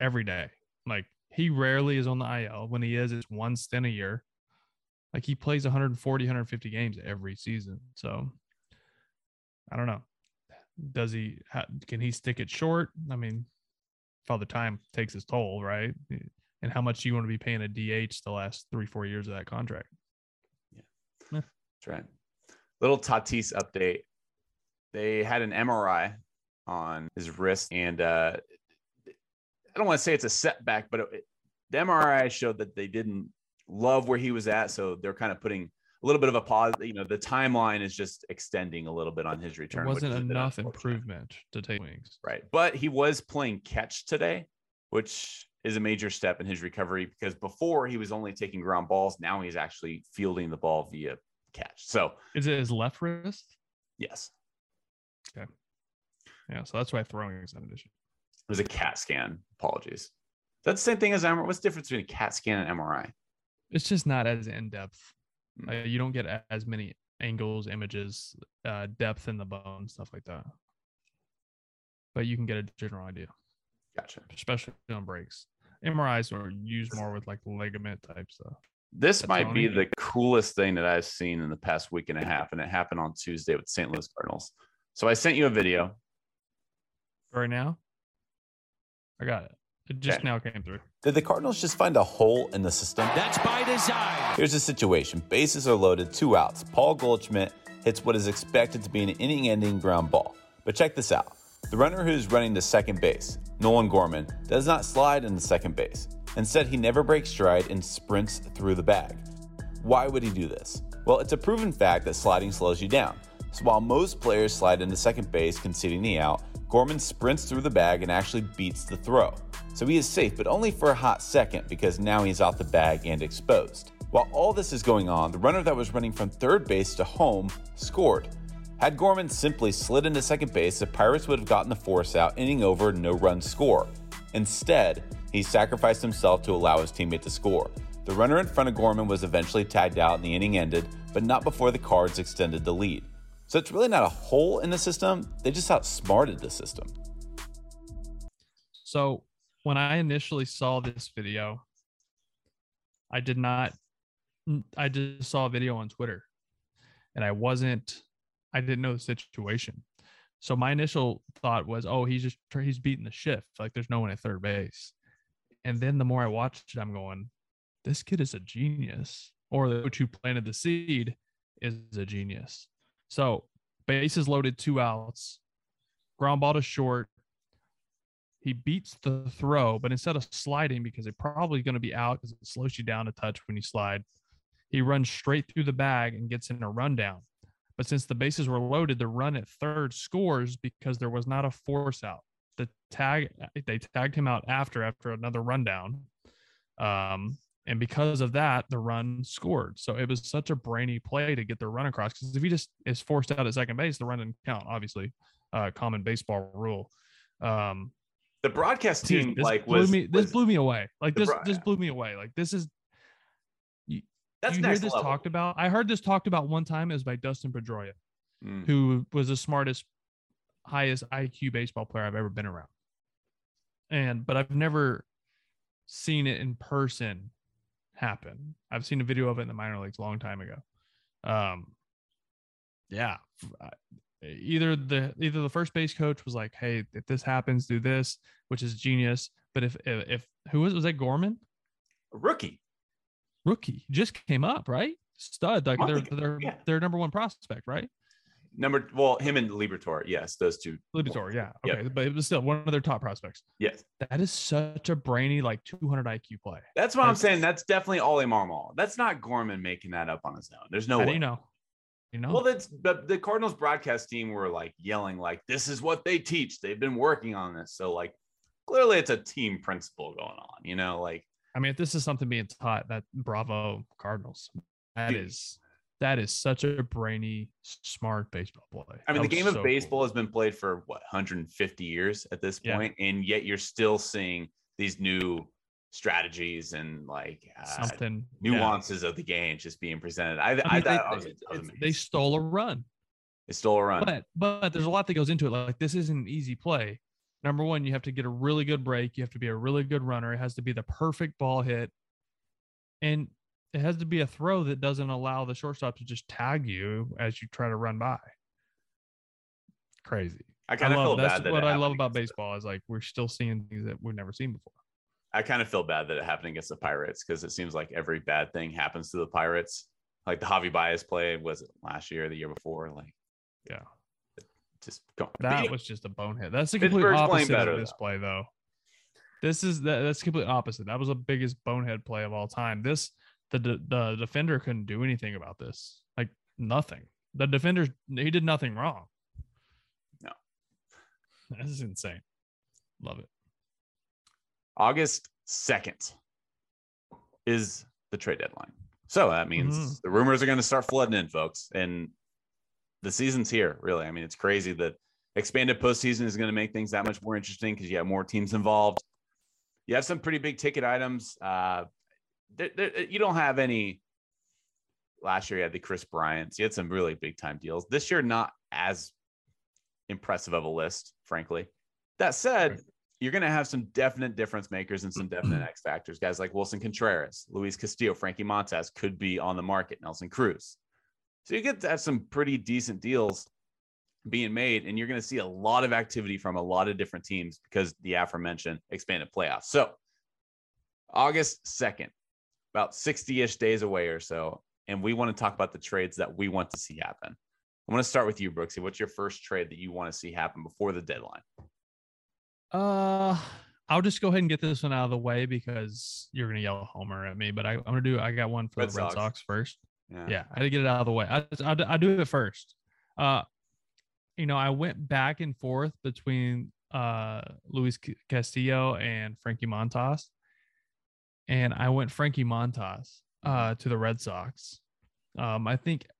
[SPEAKER 5] every day. Like he rarely is on the IL. When he is, it's one stint a year. Like he plays 140, 150 games every season. So I don't know. Does he? ha- Can he stick it short? I mean, Father Time takes his toll, right? And how much do you want to be paying a DH the last three, four years of that contract? Yeah.
[SPEAKER 4] That's right. Little Tatis update. They had an MRI on his wrist, and uh, I don't want to say it's a setback, but it, the MRI showed that they didn't love where he was at, so they're kind of putting a little bit of a pause. You know, the timeline is just extending a little bit on his return. which
[SPEAKER 5] wasn't
[SPEAKER 4] is a bit
[SPEAKER 5] enough improvement to take wings.
[SPEAKER 4] Right. But he was playing catch today, which is a major step in his recovery because before he was only taking ground balls. Now he's actually fielding the ball via catch. So,
[SPEAKER 5] Is it his left wrist?
[SPEAKER 4] yes, Okay.
[SPEAKER 5] Yeah, so that's why throwing is not an issue.
[SPEAKER 4] it was a CAT scan. Apologies. That's the same thing as MRI. What's the difference between a CAT scan and MRI?
[SPEAKER 5] It's just not as in depth.
[SPEAKER 4] Hmm.
[SPEAKER 5] Uh, you don't get as many angles, images, uh, depth in the bone, stuff like that. But you can get a general idea,
[SPEAKER 4] Gotcha.
[SPEAKER 5] especially on breaks. MRIs are used more with like ligament type stuff.
[SPEAKER 4] This
[SPEAKER 5] That's
[SPEAKER 4] might be the coolest thing that I've seen in the past week and a half, and it happened on Tuesday with St. Louis Cardinals. So I sent you a video.
[SPEAKER 5] Right now, I got it. It just
[SPEAKER 4] Okay.
[SPEAKER 5] now came through.
[SPEAKER 3] Did the Cardinals just find a hole in the system?
[SPEAKER 6] That's by design.
[SPEAKER 3] Here's the situation bases are loaded, two outs. Paul Goldschmidt hits what is expected to be an inning ending ground ball. But check this out the runner who's running to second base, Nolan Gorman, does not slide into second base. Instead, he never breaks stride and sprints through the bag. Why would he do this? Well, it's a proven fact that sliding slows you down. So while most players slide into second base, conceding the out, Gorman sprints through the bag and actually beats the throw. So he is safe, but only for a hot second because now he's out the bag and exposed. While all this is going on, the runner that was running from third base to home scored. Had Gorman simply slid into second base, the Pirates would have gotten the force out, inning over, no run score. Instead, he sacrificed himself to allow his teammate to score. The runner in front of Gorman was eventually tagged out and the inning ended, but not before the Cards extended the lead. So it's really not a hole in the system, they just outsmarted the system.
[SPEAKER 5] So when I initially saw this video, I did not, I just saw a video on Twitter and I wasn't, I didn't know the situation. So my initial thought was, oh, he's just, he's beating the shift. Like there's no one at third base. And then the more I watched it, I'm going, this kid is a genius. Or the coach who planted the seed is a genius. So bases loaded, two outs, ground ball to short. He beats the throw, but instead of sliding, because it's probably going to be out because it slows you down a touch when you slide, he runs straight through the bag and gets in a rundown. But since the bases were loaded, the run at third scores because there was not a force out. The tag they tagged him out after after another rundown. Um, and because of that, the run scored. So it was such a brainy play to get the run across. Because if he just is forced out at second base, the run didn't count, obviously. Uh, common baseball rule. Um,
[SPEAKER 4] the broadcast team
[SPEAKER 5] this
[SPEAKER 4] like
[SPEAKER 5] blew
[SPEAKER 4] was,
[SPEAKER 5] me this
[SPEAKER 4] was-
[SPEAKER 5] blew me away. Like this
[SPEAKER 4] bro-
[SPEAKER 5] this blew me away. Like this is you,
[SPEAKER 4] that's
[SPEAKER 5] you hear this
[SPEAKER 4] level.
[SPEAKER 5] talked about. I heard this talked about one time. It was by Dustin Pedroia,
[SPEAKER 4] Mm.
[SPEAKER 5] who was the smartest, highest IQ baseball player I've ever been around. And but I've never seen it in person happen. I've seen a video of it in the minor leagues a long time ago. Um, yeah, either the either the first base coach was like, "Hey, if this happens, do this," which is genius. But if if, if who was was that Gorman?
[SPEAKER 4] A rookie.
[SPEAKER 5] rookie just came up, right? Stud, like they're they're
[SPEAKER 4] yeah.
[SPEAKER 5] their number one prospect, right?
[SPEAKER 4] Number well, him and Liberatore. Yes, those two.
[SPEAKER 5] Liberatore, yeah,
[SPEAKER 4] Yep.
[SPEAKER 5] okay, but it was still one of their top prospects.
[SPEAKER 4] Yes.
[SPEAKER 5] That is such a brainy, like 200 IQ play.
[SPEAKER 4] That's what I'm saying. That's definitely Oli Marmol. That's not Gorman making that up on his own. There's no
[SPEAKER 5] How
[SPEAKER 4] way.
[SPEAKER 5] do you know? You know,
[SPEAKER 4] Well, that's but the Cardinals broadcast team were like yelling, like, this is what they teach. They've been working on this. So, like, clearly it's a team principle going on, you know, like
[SPEAKER 5] I mean, if this is something being taught, that bravo Cardinals. That
[SPEAKER 4] Dude.
[SPEAKER 5] is that is such a brainy, smart baseball play.
[SPEAKER 4] I mean,
[SPEAKER 5] That
[SPEAKER 4] the game of
[SPEAKER 5] so cool.
[SPEAKER 4] baseball has been played for what 150 years at this
[SPEAKER 5] Yeah.
[SPEAKER 4] point, and yet you're still seeing these new strategies and like uh,
[SPEAKER 5] something yeah.
[SPEAKER 4] nuances of the game just being presented. I, I,
[SPEAKER 5] I mean,
[SPEAKER 4] thought
[SPEAKER 5] they-
[SPEAKER 4] was, was
[SPEAKER 5] they stole a run.
[SPEAKER 4] They stole a run.
[SPEAKER 5] But but there's a lot that goes into it. Like this isn't an easy play. Number one, you have to get a really good break. You have to be a really good runner. It has to be the perfect ball hit, and it has to be a throw that doesn't allow the shortstop to just tag you as you try to run by. Crazy.
[SPEAKER 4] I kind of feel
[SPEAKER 5] that's
[SPEAKER 4] bad that
[SPEAKER 5] what I love about baseball is like we're still seeing things that we've never seen before.
[SPEAKER 4] I kind of feel bad that it happened against the Pirates because it seems like every bad thing happens to the Pirates. Like the Javi Baez play was it last year, or the year before. Like,
[SPEAKER 5] Yeah.
[SPEAKER 4] just go.
[SPEAKER 5] That was just a bonehead. That's the complete
[SPEAKER 4] Pittsburgh's
[SPEAKER 5] opposite
[SPEAKER 4] better,
[SPEAKER 5] of this play, though. This is that, that's complete opposite. That was the biggest bonehead play of all time. This the de- the defender couldn't do anything about this. Like nothing. The defender he did nothing wrong.
[SPEAKER 4] No. <laughs>
[SPEAKER 5] This is insane. Love it.
[SPEAKER 4] August 2nd is the trade deadline. So that means
[SPEAKER 5] Mhm.
[SPEAKER 4] the rumors are going to start flooding in, folks. And the season's here, really. I mean, it's crazy that expanded postseason is going to make things that much more interesting because you have more teams involved. You have some pretty big ticket items. Uh, there, there- uh, you don't have any. Last year, you had the Kris Bryants. You had some really big time deals. This year, not as impressive of a list, frankly. That said,
[SPEAKER 5] Right.
[SPEAKER 4] you're going to have some definite difference makers and some definite <clears throat> X factors. Guys like Willson Contreras, Luis Castillo, Frankie Montas could be on the market, Nelson Cruz. So you get to have some pretty decent deals being made, and you're going to see a lot of activity from a lot of different teams because the aforementioned expanded playoffs. So August 2nd, about 60 ish days away or so. And we want to talk about the trades that we want to see happen. I want to start with you, Brooksy. What's your first trade that you want to see happen before the deadline?
[SPEAKER 5] Uh I'll just go ahead and get this one out of the way because you're gonna yell Homer at me. But I, I'm gonna do. I got one for
[SPEAKER 4] Red
[SPEAKER 5] the Red
[SPEAKER 4] Sox.
[SPEAKER 5] Sox first. yeah i had to get it out of the way i i, I do it first uh you know i went back and forth between uh luis castillo and frankie montas and i went frankie montas uh to the red sox um i think <sighs>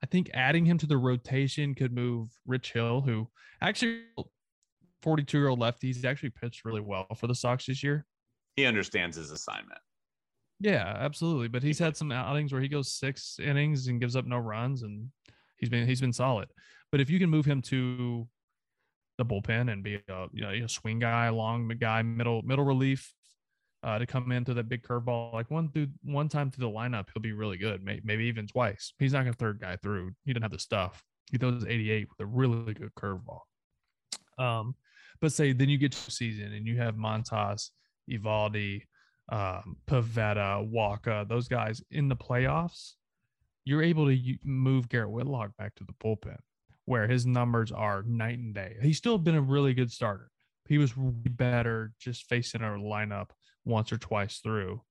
[SPEAKER 5] I think adding him to the rotation could move Rich Hill, who actually 42 year old lefty. He's actually pitched really well for the Sox this year.
[SPEAKER 4] He understands his assignment.
[SPEAKER 5] Yeah, absolutely. But he's had some outings where he goes six innings and gives up no runs, and he's been he's been solid. But if you can move him to the bullpen and be a you know a swing guy, long guy, middle middle relief, uh, to come into that big curveball, like one through one time through the lineup, he'll be really good. Maybe, maybe even twice. He's not gonna third guy through. He didn't have the stuff. He throws 88 with a really good curveball. Um, but say then you get to season and you have Montas, Eovaldi, um, Pivetta, Wacha, those guys in the playoffs, you're able to move Garrett Whitlock back to the bullpen where his numbers are night and day. He's still been a really good starter. He was better just facing our lineup once or twice through.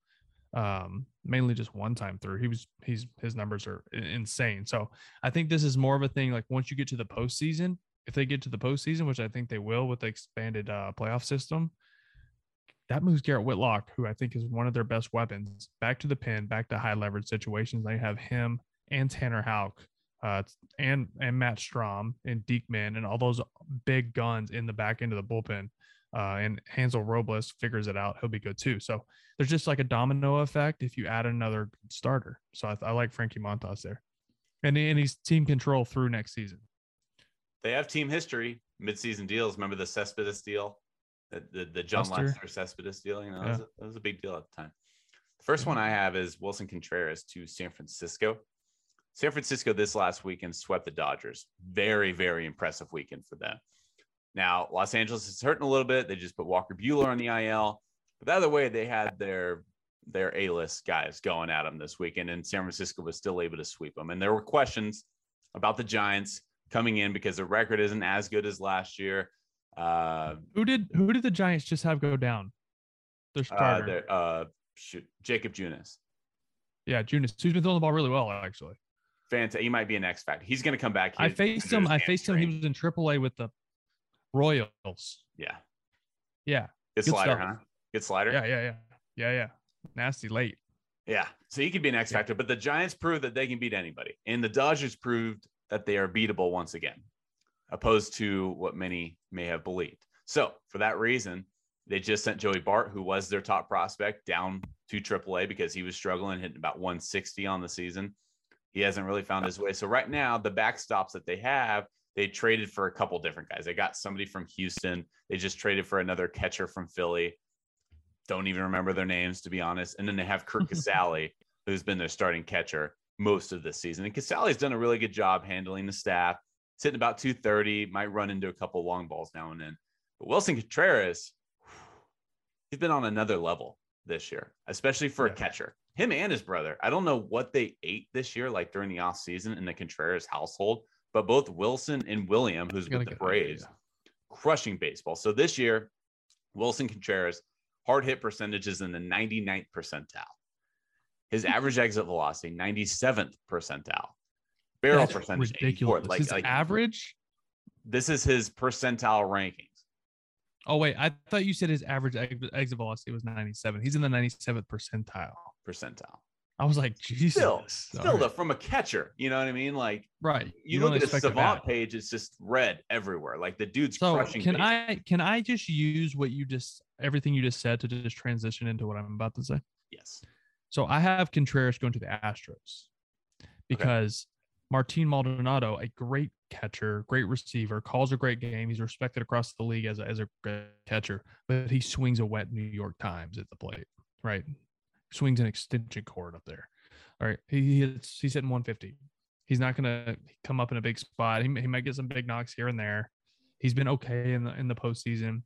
[SPEAKER 5] Um, mainly just one time through. He was he's his numbers are insane. So I think this is more of a thing like once you get to the postseason, if they get to the postseason, which I think they will with the expanded uh, playoff system, that moves Garrett Whitlock, who I think is one of their best weapons, back to the pin, back to high leverage situations. They have him and Tanner Houck, uh, and and Matt Strahm and Diekman and all those big guns in the back end of the bullpen. Uh, and Hansel Robles figures it out, he'll be good too. So there's just like a domino effect if you add another starter. So I, I like Frankie Montas there, and and he's team control through next season.
[SPEAKER 4] They have team history, midseason deals. Remember the Cespedes deal? the the, the Jon
[SPEAKER 5] Lester.
[SPEAKER 4] Lester Cespedes deal. You know,
[SPEAKER 5] Yeah.
[SPEAKER 4] that, was a, that was a big deal at the time. The first one I have is Willson Contreras to San Francisco. San Francisco this last weekend swept the Dodgers. Very, very impressive weekend for them. Now, Los Angeles is hurting a little bit. They just put Walker Buehler on the IL. But the other way, they had their their A-list guys going at them this weekend, and San Francisco was still able to sweep them. And there were questions about the Giants coming in because their record isn't as good as last year. Uh,
[SPEAKER 5] Who did who did the Giants just have go down? Their
[SPEAKER 4] uh,
[SPEAKER 5] starter.
[SPEAKER 4] their, uh, shoot, Jakob Junis.
[SPEAKER 5] yeah, Junis, who's been throwing the ball really well actually.
[SPEAKER 4] Fantastic. He might be an X factor. He's going to come back.
[SPEAKER 5] I faced him. I faced him. He was in AAA with the Royals.
[SPEAKER 4] Yeah.
[SPEAKER 5] Yeah,
[SPEAKER 4] Good
[SPEAKER 5] Good
[SPEAKER 4] slider,
[SPEAKER 5] stuff.
[SPEAKER 4] huh? Good slider.
[SPEAKER 5] yeah, yeah, yeah, yeah, yeah. Nasty late.
[SPEAKER 4] Yeah. So he could be an X
[SPEAKER 5] Yeah.
[SPEAKER 4] factor, but the Giants proved that they can beat anybody. And the Dodgers proved that they are beatable once again, opposed to what many may have believed. So for that reason, they just sent Joey Bart, who was their top prospect, down to AAA because he was struggling, hitting about 160 on the season. He hasn't really found his way. So right now, the backstops that they have, they traded for a couple different guys. They got somebody from Houston. They just traded for another catcher from Philly. Don't even remember their names, to be honest. And then they have Curt <laughs> Casali, who's been their starting catcher most of this season. And Casali's done a really good job handling the staff. Sitting about 230, might run into a couple long balls now and then. But Willson Contreras, he's been on another level this year, especially for
[SPEAKER 5] Yeah.
[SPEAKER 4] a catcher. Him and his brother. I don't know what they ate this year, like during the off season in the Contreras household, but both Willson and William, who's with the Braves, crushing baseball. So this year, Willson Contreras, hard hit percentages in the 99th percentile. His average exit velocity, 97th percentile. Barrel
[SPEAKER 5] That's
[SPEAKER 4] percentage,
[SPEAKER 5] ridiculous.
[SPEAKER 4] Like,
[SPEAKER 5] His
[SPEAKER 4] like
[SPEAKER 5] average.
[SPEAKER 4] this is his percentile rankings.
[SPEAKER 5] Oh wait, I thought you said his average exit velocity was 97. He's in the 97th percentile.
[SPEAKER 4] Percentile.
[SPEAKER 5] I was like, Jesus.
[SPEAKER 4] Still, still
[SPEAKER 5] right.
[SPEAKER 4] though, from a catcher, you know what I mean? Like
[SPEAKER 5] right.
[SPEAKER 4] you,
[SPEAKER 5] don't
[SPEAKER 4] look at
[SPEAKER 5] a
[SPEAKER 4] savant page, it's just red everywhere. Like the dude's
[SPEAKER 5] So
[SPEAKER 4] crushing.
[SPEAKER 5] can. I can I just use what you just everything you just said to just transition into what I'm about to say?
[SPEAKER 4] Yes.
[SPEAKER 5] So I have Contreras going to the Astros because Martin Maldonado, a great catcher, great receiver, calls a great game. He's respected across the league as a, as a catcher, but he swings a wet New York Times at the plate, right? Swings an extension cord up there. All right. He, hits, he's hitting 150. He's not going to come up in a big spot. He, he might get some big knocks here and there. He's been okay in the in the postseason,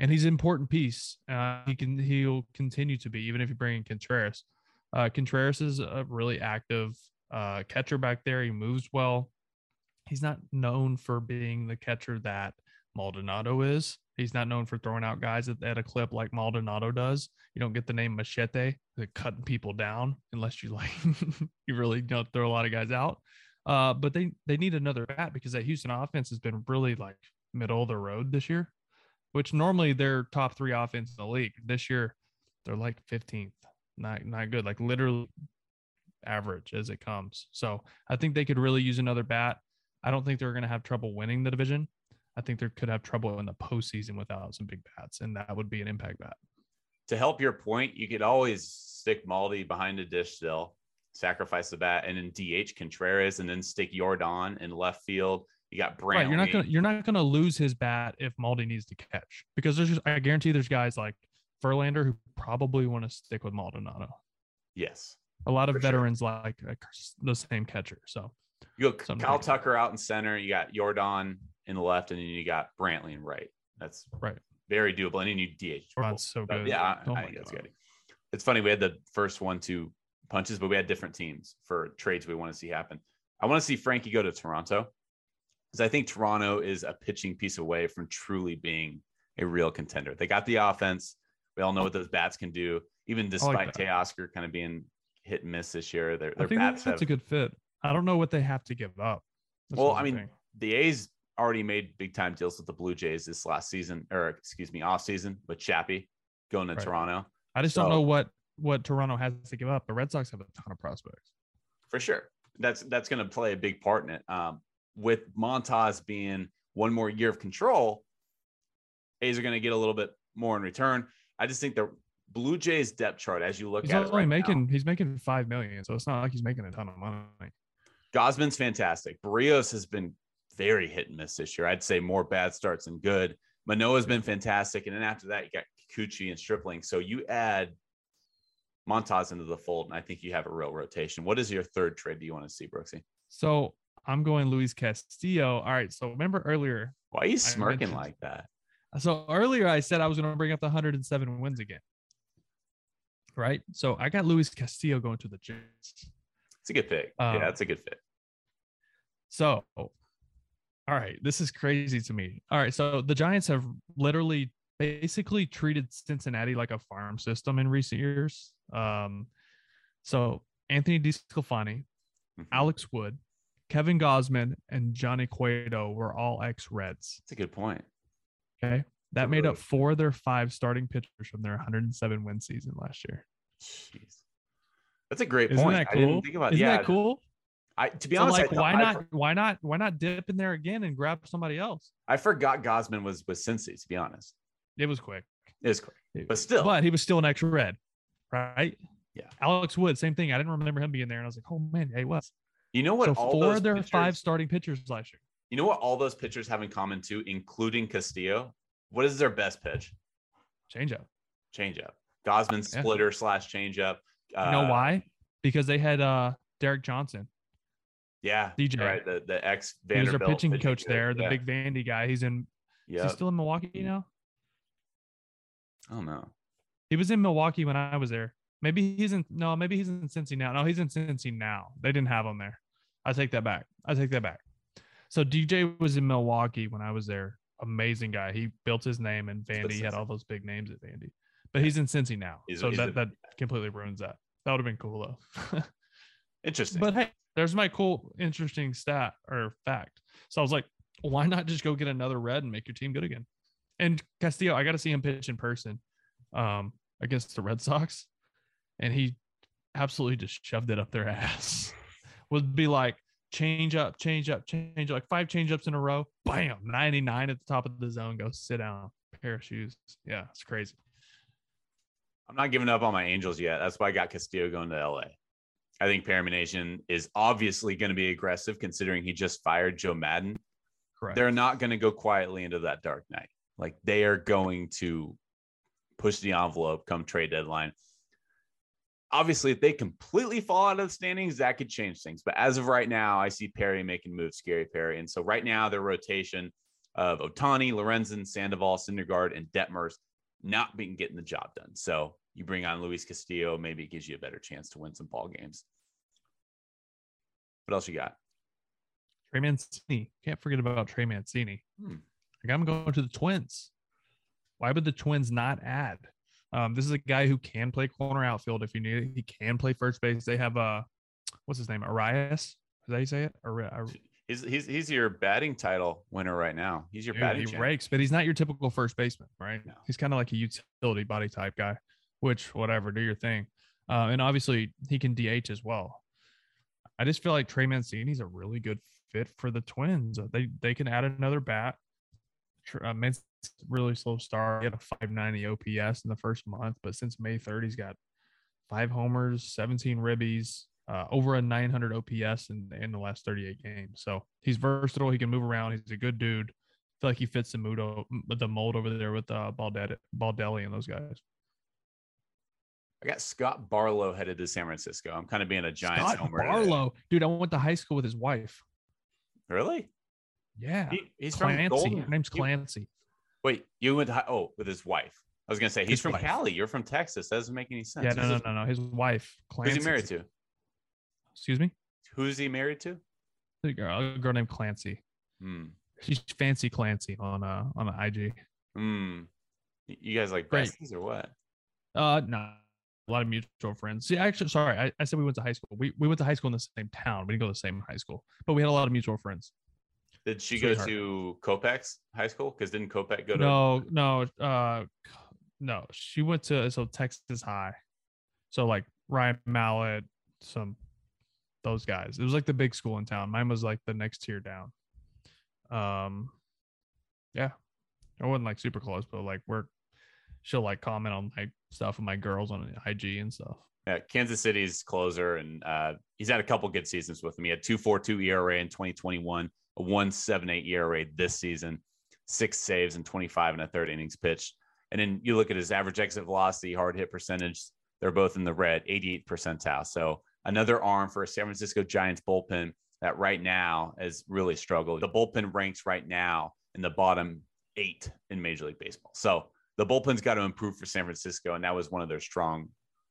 [SPEAKER 5] and he's an important piece. Uh, he can he'll continue to be even if you bring in Contreras. Uh, Contreras is a really active uh, catcher back there. He moves well. He's not known for being the catcher that Maldonado is. He's not known for throwing out guys at, at a clip like Maldonado does. You don't get the name Machete, cutting people down, unless you like <laughs> you really don't throw a lot of guys out. Uh, but they they need another bat because that Houston offense has been really like middle of the road this year, which normally they're top three offense in the league. This year, they're like 15th. Not not good. Like literally average as it comes. So I think they could really use another bat. I don't think they're going to have trouble winning the division. I think they could have trouble in the postseason without some big bats, and that would be an impact bat.
[SPEAKER 4] To help your point, you could always stick Maldi behind the dish still, sacrifice the bat, and then DH Contreras, and then stick Yordan in left field. You got Brantley.
[SPEAKER 5] Right, you're not gonna you're not gonna lose his bat if Maldi needs to catch because there's just I guarantee there's guys like Verlander who probably want to stick with Maldonado.
[SPEAKER 4] Yes,
[SPEAKER 5] A lot of
[SPEAKER 4] For sure.
[SPEAKER 5] veterans like, like the same catcher. So
[SPEAKER 4] you got Kyle. Tucker out in center. You got Yordan in the left, and then you got Brantley and right. That's
[SPEAKER 5] Right.
[SPEAKER 4] very doable. And then you DH.
[SPEAKER 5] Yordan's oh, so
[SPEAKER 4] But
[SPEAKER 5] good.
[SPEAKER 4] Yeah, I,
[SPEAKER 5] Oh
[SPEAKER 4] I think that's good. It's funny we had the first one two punches, but we had different teams for trades we want to see happen. I want to see Frankie go to Toronto because I think Toronto is a pitching piece away from truly being a real contender. They got the offense. We all know what those bats can do. Even despite
[SPEAKER 5] that.
[SPEAKER 4] Teoscar kind of being hit and miss this year, their,
[SPEAKER 5] I
[SPEAKER 4] their
[SPEAKER 5] think
[SPEAKER 4] bats
[SPEAKER 5] that's
[SPEAKER 4] have
[SPEAKER 5] a good fit. I don't know what they have to give up. That's
[SPEAKER 4] well, I mean,
[SPEAKER 5] thing.
[SPEAKER 4] the A's already made big time deals with the Blue Jays this last season, or excuse me, off season with Chappie going to
[SPEAKER 5] Right.
[SPEAKER 4] Toronto
[SPEAKER 5] I just
[SPEAKER 4] so-
[SPEAKER 5] don't know what what Toronto has to give up. The Red Sox have a ton of prospects.
[SPEAKER 4] for sure. That's that's going to play a big part in it. Um, with Montas being one more year of control, A's are going to get a little bit more in return. I just think the Blue Jays depth chart, as you look
[SPEAKER 5] He's
[SPEAKER 4] at
[SPEAKER 5] only
[SPEAKER 4] it right
[SPEAKER 5] making
[SPEAKER 4] now,
[SPEAKER 5] he's making five million, so it's not like he's making a ton of money.
[SPEAKER 4] Gausman's fantastic. Berrios has been very hit and miss this year. I'd say more bad starts than good. Manoah's been fantastic, and then after that, you got Kikuchi and Stripling. So you add Montas into the fold, and I think you have a real rotation. What is your third trade do you want to see, Brooksy?
[SPEAKER 5] So I'm going Luis Castillo. All right. So remember earlier.
[SPEAKER 4] Why are you smirking like that?
[SPEAKER 5] So earlier I said I was going to bring up the 107 wins again. Right. So I got Luis Castillo going to the Giants.
[SPEAKER 4] It's a good pick.
[SPEAKER 5] Um,
[SPEAKER 4] yeah, that's a good fit.
[SPEAKER 5] So, all right, this is crazy to me. All right, so the Giants have literally basically treated Cincinnati like a farm system in recent years. Um, so Anthony DeSclafani,
[SPEAKER 4] Mhm.
[SPEAKER 5] Alex Wood, Kevin Gausman, and Johnny Cueto were all ex-Reds.
[SPEAKER 4] That's a good point.
[SPEAKER 5] Okay, that made up four of their five starting pitchers from their 107 win season last year.
[SPEAKER 4] Jeez. That's a great
[SPEAKER 5] Isn't
[SPEAKER 4] point.
[SPEAKER 5] that
[SPEAKER 4] I
[SPEAKER 5] cool?
[SPEAKER 4] didn't think about
[SPEAKER 5] Isn't
[SPEAKER 4] yeah.
[SPEAKER 5] that cool?
[SPEAKER 4] I to be
[SPEAKER 5] So
[SPEAKER 4] honest,
[SPEAKER 5] like, why not?
[SPEAKER 4] for-
[SPEAKER 5] Why not? Why not dip in there again and grab somebody else?
[SPEAKER 4] I forgot Gausman was with Cincy. To be honest,
[SPEAKER 5] It was quick.
[SPEAKER 4] It was quick, but still,
[SPEAKER 5] But he was still an extra red, right?
[SPEAKER 4] Yeah.
[SPEAKER 5] Alex Wood, same thing. I didn't remember him being there, and I was like, oh man, yeah, he was.
[SPEAKER 4] you know what?
[SPEAKER 5] So
[SPEAKER 4] all
[SPEAKER 5] four
[SPEAKER 4] those
[SPEAKER 5] of their five starting pitchers last year.
[SPEAKER 4] You know what all those pitchers have in common too, including Castillo? What is their best pitch?
[SPEAKER 5] Change up.
[SPEAKER 4] Changeup. Gausman
[SPEAKER 5] Yeah.
[SPEAKER 4] splitter slash changeup. Uh,
[SPEAKER 5] You know why? Because they had uh Derek Johnson.
[SPEAKER 4] Yeah,
[SPEAKER 5] DJ.
[SPEAKER 4] right. The the ex
[SPEAKER 5] He was
[SPEAKER 4] our
[SPEAKER 5] pitching coach there, the
[SPEAKER 4] yeah.
[SPEAKER 5] big Vandy guy. He's in.
[SPEAKER 4] Yeah,
[SPEAKER 5] he still in Milwaukee now?
[SPEAKER 4] I don't know.
[SPEAKER 5] He was in Milwaukee when I was there. Maybe he's in. No, maybe he's in Cincy now. No, he's in Cincy now. They didn't have him there. I take that back. I take that back. So DJ was in Milwaukee when I was there. Amazing guy. He built his name
[SPEAKER 4] and
[SPEAKER 5] Vandy. Had all those big names at Vandy. But he's in Cincy now.
[SPEAKER 4] He's-
[SPEAKER 5] so
[SPEAKER 4] he's
[SPEAKER 5] that,
[SPEAKER 4] the-
[SPEAKER 5] that completely ruins that. That would have been cool though. <laughs>
[SPEAKER 4] Interesting.
[SPEAKER 5] but hey, there's my cool, interesting stat or fact. So I was like, why not just go get another red and make your team good again? And Castillo, I got to see him pitch in person um, against the Red Sox, and he absolutely just shoved it up their <laughs> ass. Would be like change up, change up, change up, like five change ups in a row. Bam, 99 at the top of the zone. Go sit down, pair of shoes. Yeah, it's crazy.
[SPEAKER 4] I'm not giving up on my Angels yet. That's why I got Castillo going to LA. I think Perry Minasian is obviously going to be aggressive considering he just fired Joe Maddon.
[SPEAKER 5] Correct.
[SPEAKER 4] They're not going to go quietly into that dark night. Like they are going to push the envelope come trade deadline. Obviously, if they completely fall out of the standings, that could change things. But as of right now, I see Perry making moves, Scary Perry. And so right now, their rotation of Ohtani, Lorenzen, Sandoval, Syndergaard, and Detmers not being getting the job done. So you bring on Luis Castillo, maybe it gives you a better chance to win some ball games. What else you got?
[SPEAKER 5] Trey Mancini. Can't forget about Trey Mancini.
[SPEAKER 4] Hmm.
[SPEAKER 5] I got him going to the Twins. Why would the Twins not add? Um, this is a guy who can play corner outfield if you need it. He can play first base. They have uh, what's his name? Arraez. Is that how you say it? Ari- Ari-
[SPEAKER 4] He's, he's, he's your batting title winner right now. He's your
[SPEAKER 5] Dude,
[SPEAKER 4] batting
[SPEAKER 5] he
[SPEAKER 4] champ.
[SPEAKER 5] rakes, but he's not your typical first baseman, right?
[SPEAKER 4] No.
[SPEAKER 5] He's kind of like a utility body type guy, which whatever, do your thing. Uh, and obviously he can DH as well. I just feel like Trey Mancini's a really good fit for the Twins. Uh, They they can add another bat. Uh, Mancini's really slow start. He had a 590 OPS in the first month, but since May 3rd, he's got five homers, 17 ribbies, uh, over a 900 OPS in, in the last 38 games. So he's versatile. He can move around. He's a good dude. I feel like he fits the mood, the mold over there with uh, Baldelli, Baldelli and those guys.
[SPEAKER 4] I got Scott Barlow headed to San Francisco. I'm kind of being a giant
[SPEAKER 5] Scott
[SPEAKER 4] homer. today.
[SPEAKER 5] Barlow, dude. I went to high school with his wife.
[SPEAKER 4] Really?
[SPEAKER 5] Yeah,
[SPEAKER 4] He, he's from
[SPEAKER 5] Clancy.
[SPEAKER 4] Golden.
[SPEAKER 5] Her name's Clancy.
[SPEAKER 4] Wait, you went to hi- oh with his wife. I was gonna say he's
[SPEAKER 5] His
[SPEAKER 4] from
[SPEAKER 5] wife.
[SPEAKER 4] Cali. You're from Texas. That doesn't make any sense.
[SPEAKER 5] Yeah, no, no, no, no. His wife, Clancy.
[SPEAKER 4] Who's he married to?
[SPEAKER 5] Excuse me.
[SPEAKER 4] Who's he married to?
[SPEAKER 5] A girl, a girl named Clancy.
[SPEAKER 4] Hmm.
[SPEAKER 5] She's fancy Clancy on uh on the IG.
[SPEAKER 4] Hmm. You guys like
[SPEAKER 5] Great.
[SPEAKER 4] besties or what?
[SPEAKER 5] Uh, no, a lot of mutual friends. See, actually, sorry, I, I said we went to high school. We we went to high school in the same town. We didn't go to the same high school, but we had a lot of mutual friends.
[SPEAKER 4] Did she
[SPEAKER 5] Sweetheart.
[SPEAKER 4] go to Copex High School? Because didn't Copex go to?
[SPEAKER 5] No, no, uh, no. She went to so Texas High, so like Ryan Mallett, some those guys. It was like the big school in town. Mine was like the next tier down. Um, yeah, I wasn't like super close, but like we're she'll like comment on my stuff and my girls on IG and stuff.
[SPEAKER 4] Yeah, Kansas City's closer, and uh, he's had a couple good seasons with him. He had two four two ERA in 2021, a one seven eight ERA this season, six saves and 25 and a third innings pitched. And then you look at his average exit velocity, hard hit percentage. They're both in the red, 88 percentile. So another arm for a San Francisco Giants bullpen that right now has really struggled. The bullpen ranks right now in the bottom eight in Major League Baseball. So the bullpen's got to improve for San Francisco, and that was one of their strong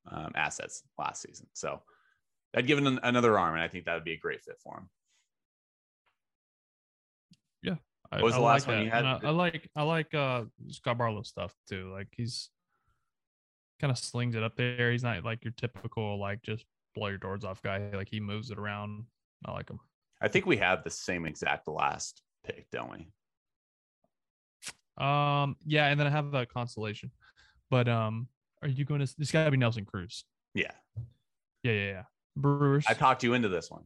[SPEAKER 4] um, assets last season. So I'd give him another arm, and I think that would be a great fit for him.
[SPEAKER 5] I,
[SPEAKER 4] What was
[SPEAKER 5] I
[SPEAKER 4] the last
[SPEAKER 5] like
[SPEAKER 4] one you
[SPEAKER 5] that. And
[SPEAKER 4] had?
[SPEAKER 5] I, I like I like uh Scott Barlow stuff too. Like he's kind of slings it up there. He's not like your typical like just blow your doors off guy. Like he moves it around. I like him.
[SPEAKER 4] I think we have the same exact last pick, don't we?
[SPEAKER 5] Um yeah, and then I have the constellation. But um are you going to this gotta be Nelson Cruz.
[SPEAKER 4] Yeah.
[SPEAKER 5] Yeah, yeah, yeah. Brewers.
[SPEAKER 4] I talked you into this one.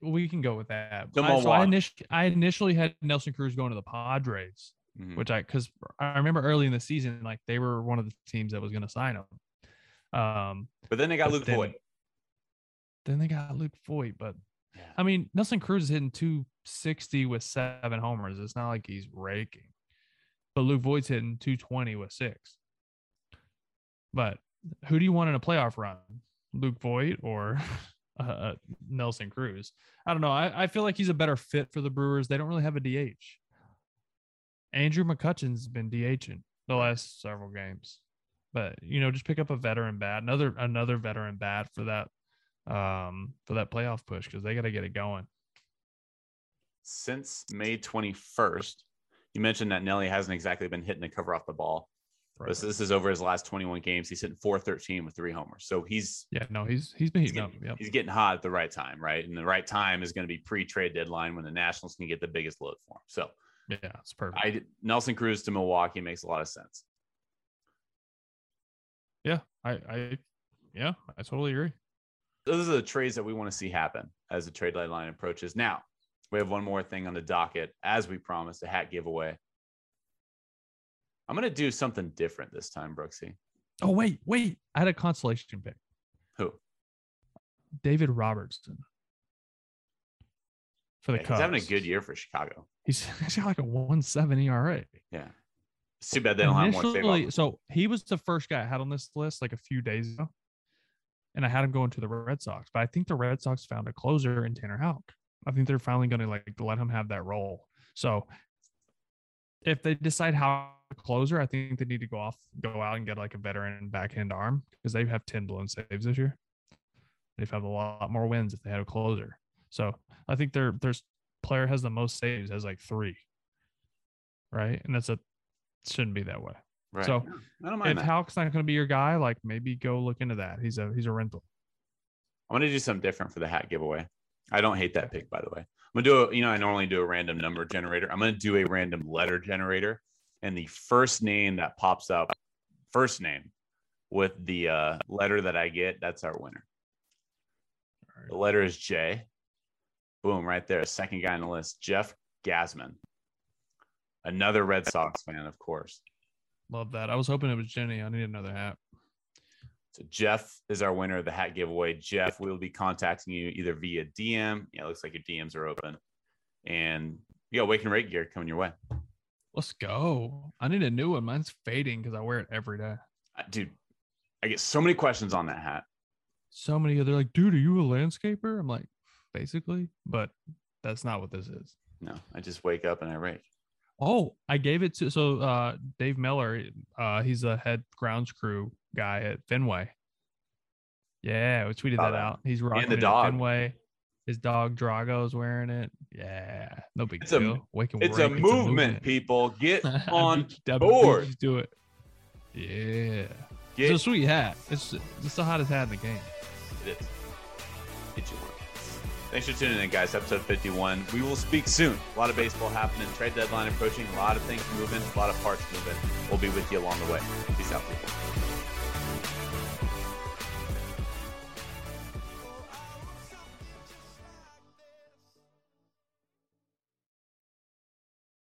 [SPEAKER 5] we can go with that.
[SPEAKER 4] The
[SPEAKER 5] I, so I, initially, I initially had Nelson Cruz going to the Padres.
[SPEAKER 4] Mhm.
[SPEAKER 5] which I because I remember early in the season, like they were one of the teams that was going to sign him. Um,
[SPEAKER 4] But then they got Luke
[SPEAKER 5] then-
[SPEAKER 4] Voit.
[SPEAKER 5] Then they got Luke Voit, but
[SPEAKER 4] Yeah.
[SPEAKER 5] I mean Nelson Cruz is hitting 260 with seven homers. It's not like he's raking, but Luke Voit's hitting 220 with six. But who do you want in a playoff run, Luke Voit or <laughs> uh, Nelson Cruz? I don't know. I, I feel like he's a better fit for the Brewers. They don't really have a DH. Andrew McCutchen's been DHing the last several games, but you know, just pick up a veteran bat, another another veteran bat for that um for that playoff push because they got to get it going.
[SPEAKER 4] Since May 21st, you mentioned that Nelly hasn't exactly been hitting the cover off the ball. This, this is over his last 21 games. He's hitting 413 with three homers. So he's
[SPEAKER 5] Yeah, no, he's he's been
[SPEAKER 4] he's getting,
[SPEAKER 5] Yep.
[SPEAKER 4] he's getting hot at the right time, right? And the right time is going to be pre-trade deadline when the Nationals can get the biggest load for him. So
[SPEAKER 5] Yeah, it's perfect.
[SPEAKER 4] I Nelson Cruz to Milwaukee makes a lot of sense.
[SPEAKER 5] yeah, I I yeah, I totally agree.
[SPEAKER 4] Those are the trades that we want to see happen as the trade deadline approaches. Now, we have one more thing on the docket, as we promised, a hat giveaway. I'm going to do something different this time, Brooksy.
[SPEAKER 5] Oh wait, wait, I had a consolation pick.
[SPEAKER 4] Who?
[SPEAKER 5] David Robertson for the
[SPEAKER 4] Yeah,
[SPEAKER 5] Cubs.
[SPEAKER 4] he's having a good year for Chicago.
[SPEAKER 5] He's, <laughs> he's got like a one seven ERA.
[SPEAKER 4] Yeah. It's too bad they don't have more
[SPEAKER 5] so he was the first guy I had on this list like a few days ago, and I had him going to the Red Sox. But I think the Red Sox found a closer in Tanner Houck. I think they're finally going to like let him have that role. So if they decide how closer, I think they need to go off, go out and get like a veteran backhand arm because they have ten blown saves this year. They've had a lot more wins if they had a closer. So I think their their player has the most saves has like three, right? And that's a shouldn't be that way.
[SPEAKER 4] Right.
[SPEAKER 5] so
[SPEAKER 4] I don't mind
[SPEAKER 5] If
[SPEAKER 4] that.
[SPEAKER 5] Houck's not going to be your guy, like maybe go look into that. He's a he's a rental.
[SPEAKER 4] I'm going to do something different for the hat giveaway. I don't hate that pick, by the way. I'm going to do a, you know, I normally do a random number generator. I'm going to do a random letter generator. And the first name that pops up, first name with the uh, letter that I get, that's our winner. The letter is J. Boom, right there. Second guy on the list, Jeff Gasman. Another Red Sox fan, of course.
[SPEAKER 5] Love that. I was hoping it was Jenny. I need another hat.
[SPEAKER 4] So Jeff is our winner of the hat giveaway. Jeff, we will be contacting you either via DM. Yeah, it looks like your DMs are open. And you got Wake and Rake gear coming your way.
[SPEAKER 5] Let's go. I need a new one. Mine's fading because I wear it every day.
[SPEAKER 4] Dude, I get so many questions on that hat.
[SPEAKER 5] So many. They're like, dude, are you a landscaper? I'm like, basically, but that's not what this is.
[SPEAKER 4] No, I just wake up and I rake.
[SPEAKER 5] Oh, I gave it to so uh Dave Miller, uh he's the head grounds crew guy at Fenway. Yeah, we tweeted that out. He's rocking
[SPEAKER 4] the dog.
[SPEAKER 5] Fenway. His dog Drago's wearing it. Yeah, no big
[SPEAKER 4] It's a-
[SPEAKER 5] deal. Wake and
[SPEAKER 4] It's a
[SPEAKER 5] Rake,
[SPEAKER 4] movement, people. Get <laughs> on
[SPEAKER 5] beat you- I beat you
[SPEAKER 4] board.
[SPEAKER 5] to do it. Yeah,
[SPEAKER 4] Get
[SPEAKER 5] it's a sweet hat. It's it's the hottest hat in the game.
[SPEAKER 4] it is. Thanks for tuning in, guys. Episode 51. We will speak soon. A lot of baseball happening, trade deadline approaching, a lot of things moving, a lot of parts moving. We'll be with you along the way. Peace out, people.